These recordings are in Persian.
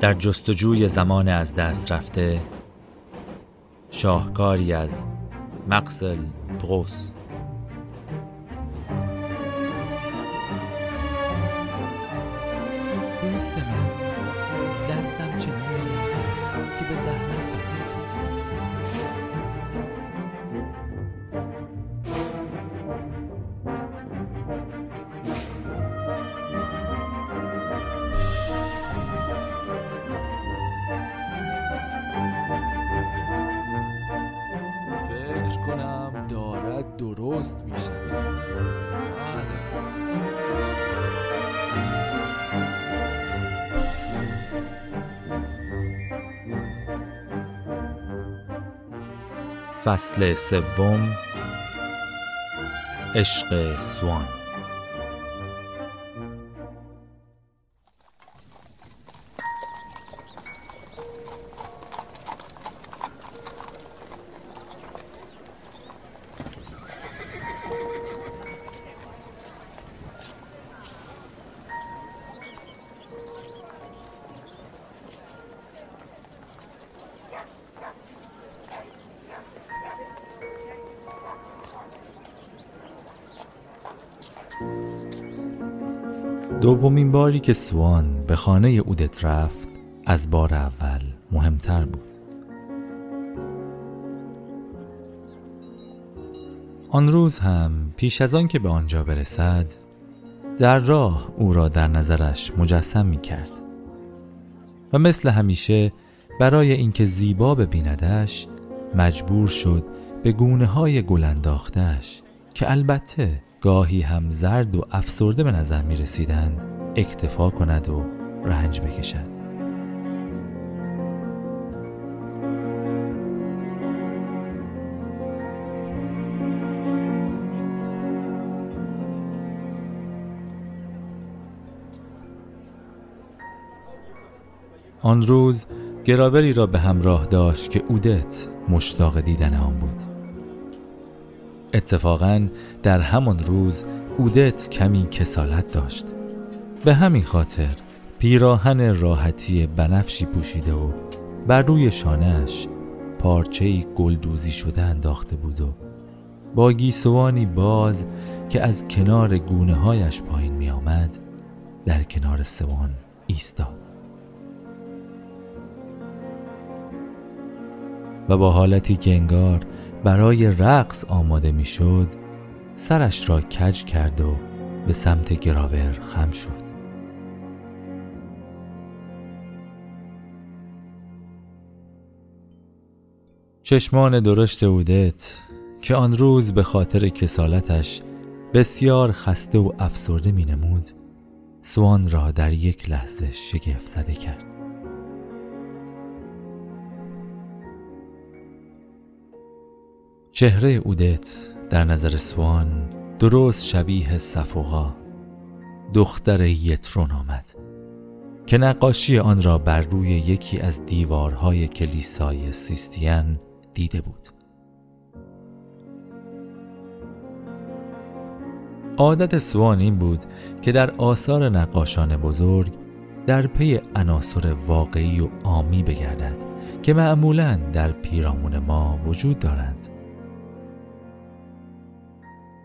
در جستجوی زمان از دست رفته شاهکاری از مقسل بروس فصل سوم عشق سوان. دومین باری که سوان به خانه اودت رفت از بار اول مهمتر بود. آن روز هم پیش از آن که به آنجا برسد در راه او را در نظرش مجسم می کرد. و مثل همیشه برای اینکه زیبا ببیندش مجبور شد به گونه های گل که البته گاهی هم زرد و افسرده به نظر می رسیدند اکتفا کند و رنج بکشد. آن روز گراوری را به همراه داشت که اودت مشتاق دیدن آن بود. اتفاقا در همان روز اودت کمی کسالت داشت. به همین خاطر پیراهن راحتی بنفشی پوشیده و بر روی شانهش پارچه‌ای گلدوزی شده انداخته بود و با گیسوانی باز که از کنار گونه هایش پایین می آمد در کنار سوان ایستاد. و با حالتی که انگار برای رقص آماده می‌شد سرش را کج کرد و به سمت گراور خم شد. چشمان درشت اودت که آن روز به خاطر کسالتش بسیار خسته و افسرده می نمود سوان را در یک لحظه شگفت زده کرد. چهره اودت در نظر سوان درست شبیه صفوقا. دختر یترون آمد که نقاشی آن را بر روی یکی از دیوارهای کلیسای سیستین دیده بود. عادت سوان این بود که در آثار نقاشان بزرگ در پی عناصر واقعی و عامی بگردد که معمولا در پیرامون ما وجود دارند.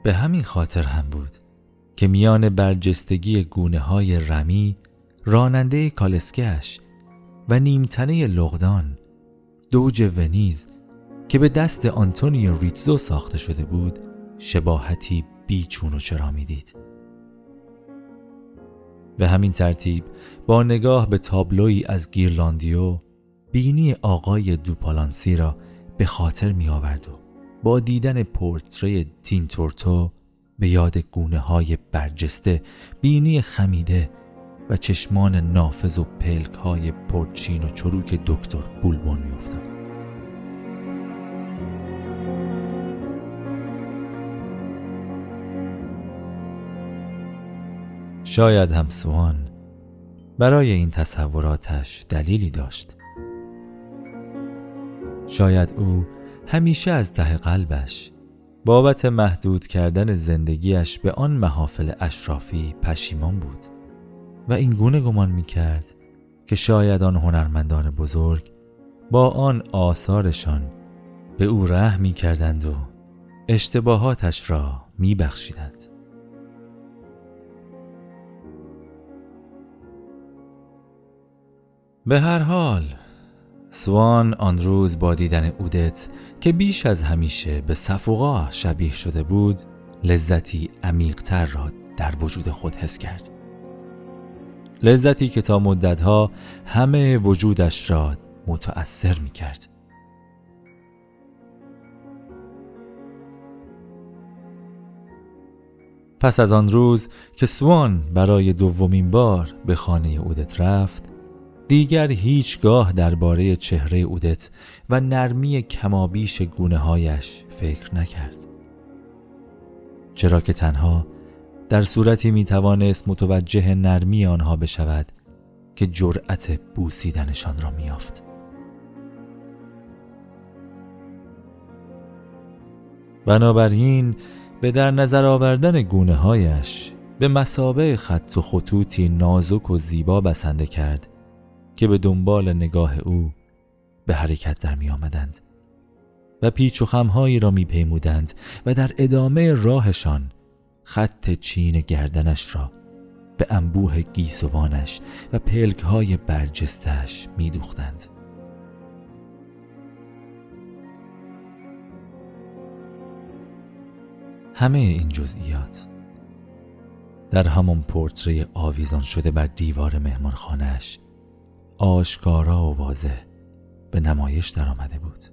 به همین خاطر هم بود که میان برجستگی گونه های رمی راننده کالسکش و نیمتنه لغدان دوج ونیز که به دست آنتونیو ریتزو ساخته شده بود شباهتی بیچون و چرا می‌دید. به همین ترتیب با نگاه به تابلوی از گیرلاندیو بینی آقای دوپالانسی را به خاطر می آورد و با دیدن پورتری تینتورتو به یاد گونه های برجسته بینی خمیده و چشمان نافذ و پلک های پرچین و چروک دکتر بولبون میافتاد. شاید هم سوان برای این تصوراتش دلیلی داشت شاید او همیشه از ته قلبش بابت محدود کردن زندگیش به آن محافل اشرافی پشیمان بود و این گونه گمان می کرد که شاید آن هنرمندان بزرگ با آن آثارشان به او رحم می کردند و اشتباهاتش را می بخشیدند. به هر حال سوان آن روز با دیدن اودت که بیش از همیشه به صفوقا شبیه شده بود لذتی عمیقتر را در وجود خود حس کرد. لذتی که تا مدتها همه وجودش را متأثر می کرد پس از آن روز که سوان برای دومین بار به خانه اودت رفت دیگر هیچگاه درباره چهره اودت و نرمی کمابیش گونه هایش فکر نکرد چرا که تنها در صورتی می توانست متوجه نرمی آنها بشود که جرأت بوسیدنشان را میافت. بنابراین به در نظر آوردن گونه هایش به مسابه خط و خطوطی نازک و زیبا بسنده کرد که به دنبال نگاه او به حرکت در می آمدند و پیچ و خمهایی را می پیمودند و در ادامه راهشان خط چین گردنش را به انبوه گیسوانش و پلک های برجستش می دوختند. همه این جزئیات در همان پورتری آویزان شده بر دیوار مهمانخانهاش آشکارا و واضح به نمایش درآمده بود.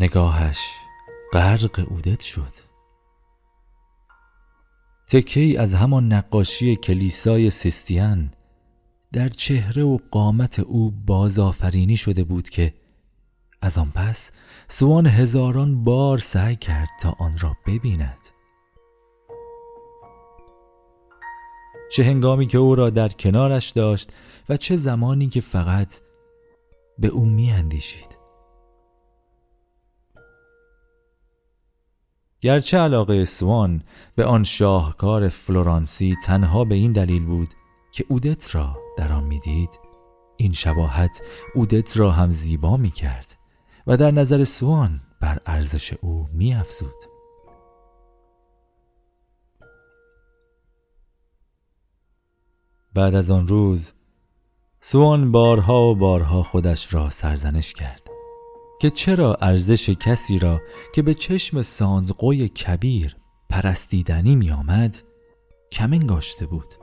نگاهش غرق اودت شد. تکی از همان نقاشی کلیسای سیستیان در چهره و قامت او بازآفرینی شده بود که از آن پس سوان هزاران بار سعی کرد تا آن را ببیند. چه هنگامی که او را در کنارش داشت و چه زمانی که فقط به او میاندیشید. گرچه علاقه سوان به آن شاهکار فلورانسی تنها به این دلیل بود که اودت را در آن می‌دید این شباهت اودت را هم زیبا می کرد و در نظر سوان بر ارزش او می افزود. بعد از آن روز سوان بارها و بارها خودش را سرزنش کرد که چرا ارزش کسی را که به چشم سانزقوی کبیر پرستیدنی می آمد کم انگاشته بود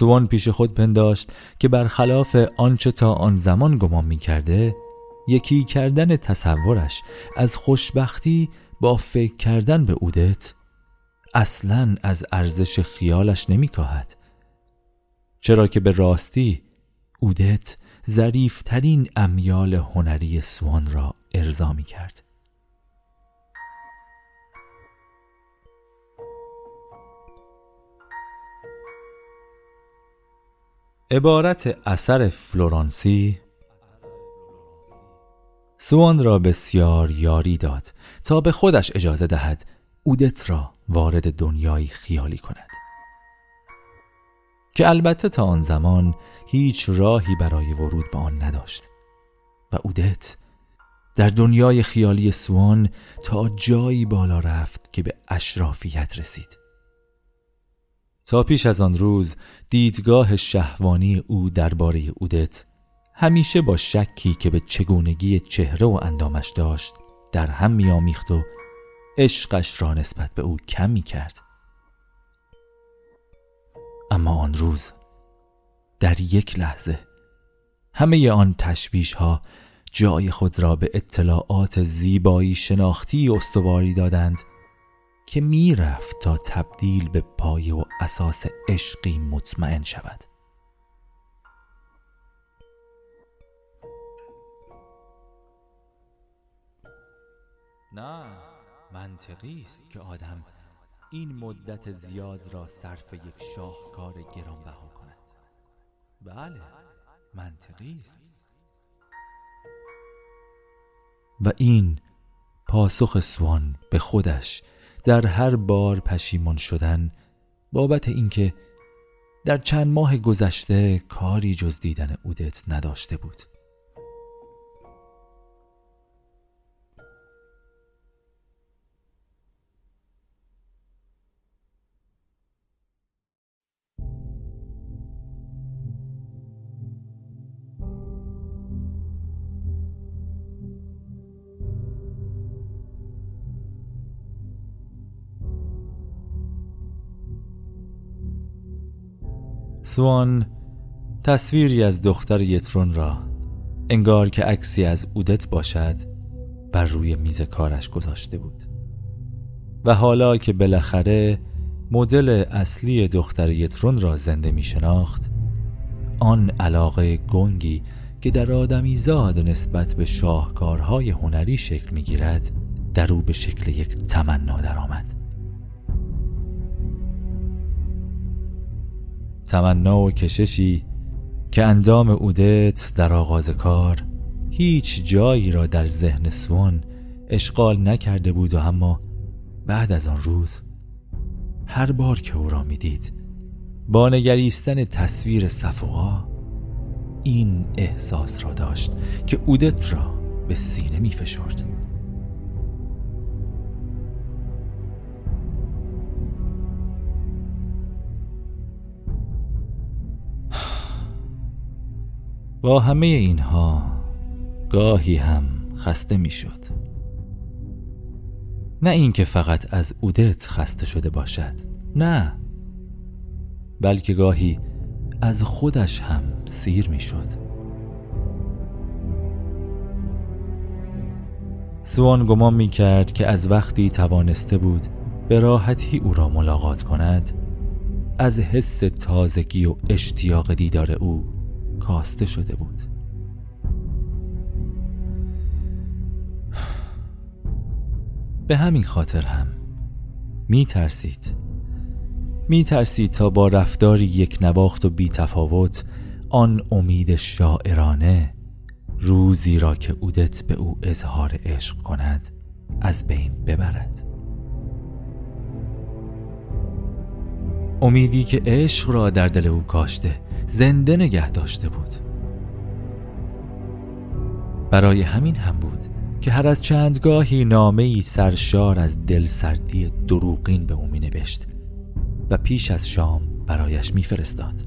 سوان پیش خود پنداشت که برخلاف آنچه تا آن زمان گمان می کرده یکی کردن تصورش از خوشبختی با فکر کردن به اودت اصلا از ارزش خیالش نمی کاهد. چرا که به راستی اودت ظریفترین امیال هنری سوان را ارضا می کرد. عبارت اثر فلورانسی سوان را بسیار یاری داد تا به خودش اجازه دهد اودت را وارد دنیای خیالی کند. که البته تا آن زمان هیچ راهی برای ورود به آن نداشت. و اودت در دنیای خیالی سوان تا جایی بالا رفت که به اشرافیت رسید. تا پیش از آن روز دیدگاه شهوانی او درباره اودت همیشه با شکی که به چگونگی چهره و اندامش داشت در هم میآمیخت و عشقش را نسبت به او کم می کرد اما آن روز در یک لحظه همه آن تشویش ها جای خود را به اطلاعات زیبایی شناختی استواری دادند که می‌رفت تا تبدیل به پایه و اساس عشقی مطمئن شود. نه منطقی است که آدم این مدت زیاد را صرف یک شاهکار گرانبها کند. بله منطقی است. و این پاسخ سوان به خودش در هر بار پشیمان شدن بابت اینکه در چند ماه گذشته کاری جز دیدن اودت نداشته بود. سوان تصویری از دختر یترون را انگار که عکسی از اودت باشد بر روی میز کارش گذاشته بود و حالا که بالاخره مدل اصلی دختر یترون را زنده می شناخت آن علاقه گنگی که در آدمی زاد نسبت به شاهکارهای هنری شکل می گیرد در او به شکل یک تمنا درآمد. تمنا و کششی که اندام اودت در آغاز کار هیچ جایی را در ذهن سوان اشغال نکرده بود و اما بعد از آن روز هر بار که او را می‌دید با نگریستن تصویر صفوقا این احساس را داشت که اودت را به سینه می فشرد. با همه اینها گاهی هم خسته می‌شد. نه اینکه فقط از اودت خسته شده باشد نه بلکه گاهی از خودش هم سیر می‌شد. سوان گمان می کرد که از وقتی توانسته بود به راحتی او را ملاقات کند از حس تازگی و اشتیاق دیدار او کاسته شده بود. به همین خاطر هم می ترسید می ترسید تا با رفتاری یک نواخت و بی تفاوت آن امید شاعرانه روزی را که اودت به او اظهار عشق کند از بین ببرد. امیدی که عشق را در دل او کاشته زنده نگه داشته بود. برای همین هم بود که هر از چندگاهی نامه ای سرشار از دلسردی دروغین به او می نوشت و پیش از شام برایش میفرستاد.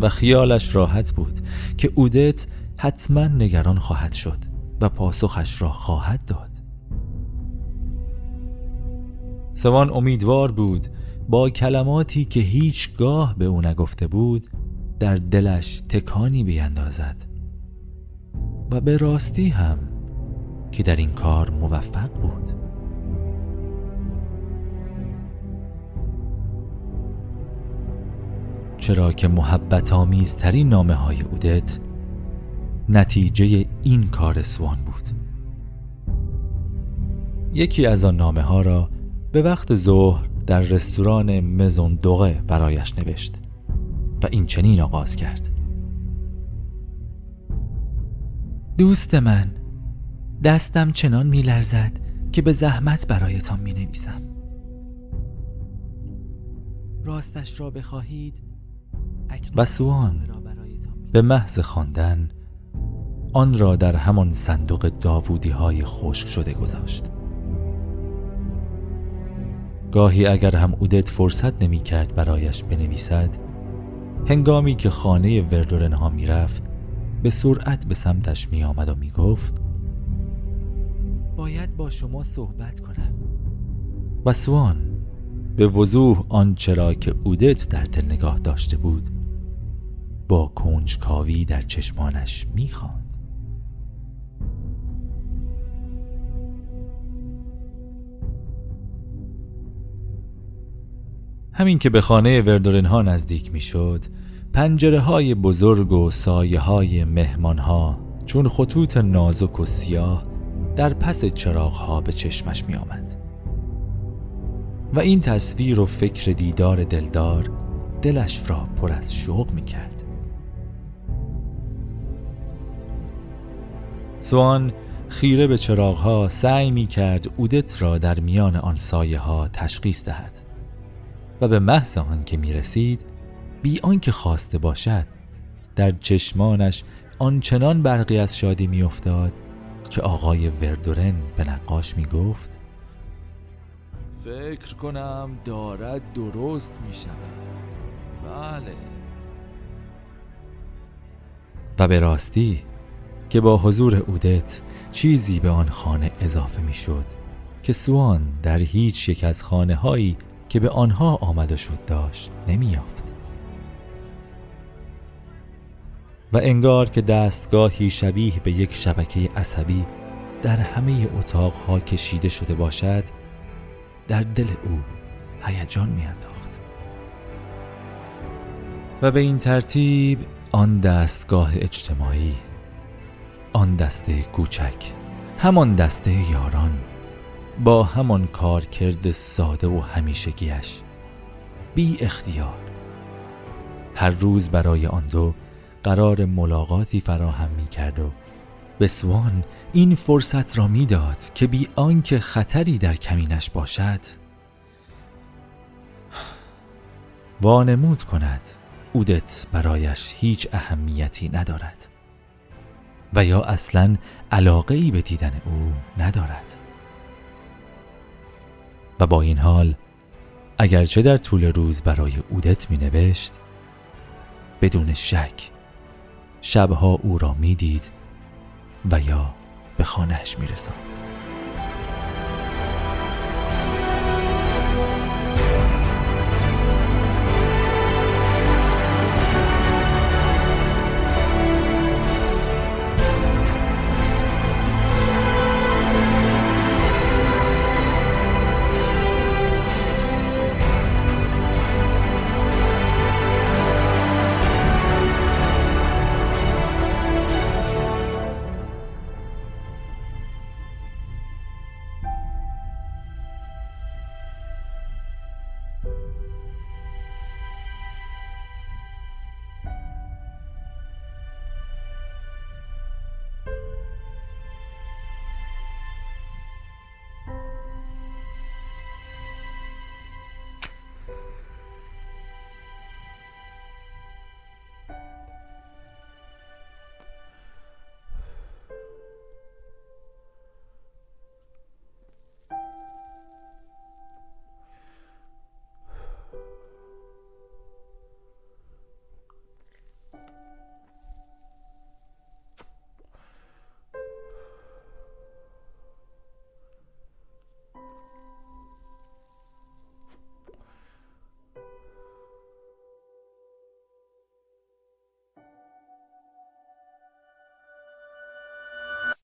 و خیالش راحت بود که اودت حتما نگران خواهد شد و پاسخش را خواهد داد. سوان امیدوار بود با کلماتی که هیچگاه به او نگفته بود در دلش تکانی بیندازد و به راستی هم که در این کار موفق بود. چرا که محبت آمیزترین نامه های اودت نتیجه این کار سوان بود. یکی از آن نامه ها را به وقت ظهر در رستوران مزون دوغه برایش نوشت و این چنین آغاز کرد. دوست من دستم چنان میلرزد که به زحمت برایتان می نویسم راستش را بخواهید و سوان به محض خواندن آن را در همان صندوق داوودی های خشک شده گذاشت. گاهی اگر هم اودت فرصت نمی کرد برایش بنویسد هنگامی که خانه وردورنها می رفت به سرعت به سمتش می آمد و می گفت باید با شما صحبت کنم. و سوان به وضوح آنچه را که اودت در دل نگاه داشته بود با کنجکاوی در چشمانش می‌خواند همین که به خانه وردورن ها نزدیک می شد پنجره های بزرگ و سایه های مهمان ها چون خطوط نازک و سیاه در پس چراغ ها به چشمش می آمد. و این تصویر و فکر دیدار دلدار دلش را پر از شوق می کرد سوان خیره به چراغها سعی می کرد اودت را در میان آن سایه ها تشخیص دهد و به محض که می رسید بی آنکه خواسته باشد در چشمانش آنچنان برقی از شادی میافتاد که آقای وردورن به نقاش می گفت فکر کنم دارد درست می شود بله. و به راستی که با حضور اودت چیزی به آن خانه اضافه می شد که سوان در هیچ یک از خانه هایی که به آنها آمده شد داشت نمی یافت. و انگار که دستگاهی شبیه به یک شبکه عصبی در همه اتاقها کشیده شده باشد در دل او هیجان میانداخت و به این ترتیب آن دستگاه اجتماعی آن دسته کوچک همان دسته یاران با همان کارکرد ساده و همیشگیش. بی اختیار. هر روز برای آن دو قرار ملاقاتی فراهم می کرد و به سوان این فرصت را می‌داد که بی آنکه خطری در کمینش باشد وانمود کند. اودت برایش هیچ اهمیتی ندارد و یا اصلا علاقه ای به دیدن او ندارد. و با این حال اگرچه در طول روز برای اودت می نوشت بدون شک شبها او را می‌دید و یا به خانهش می رسند.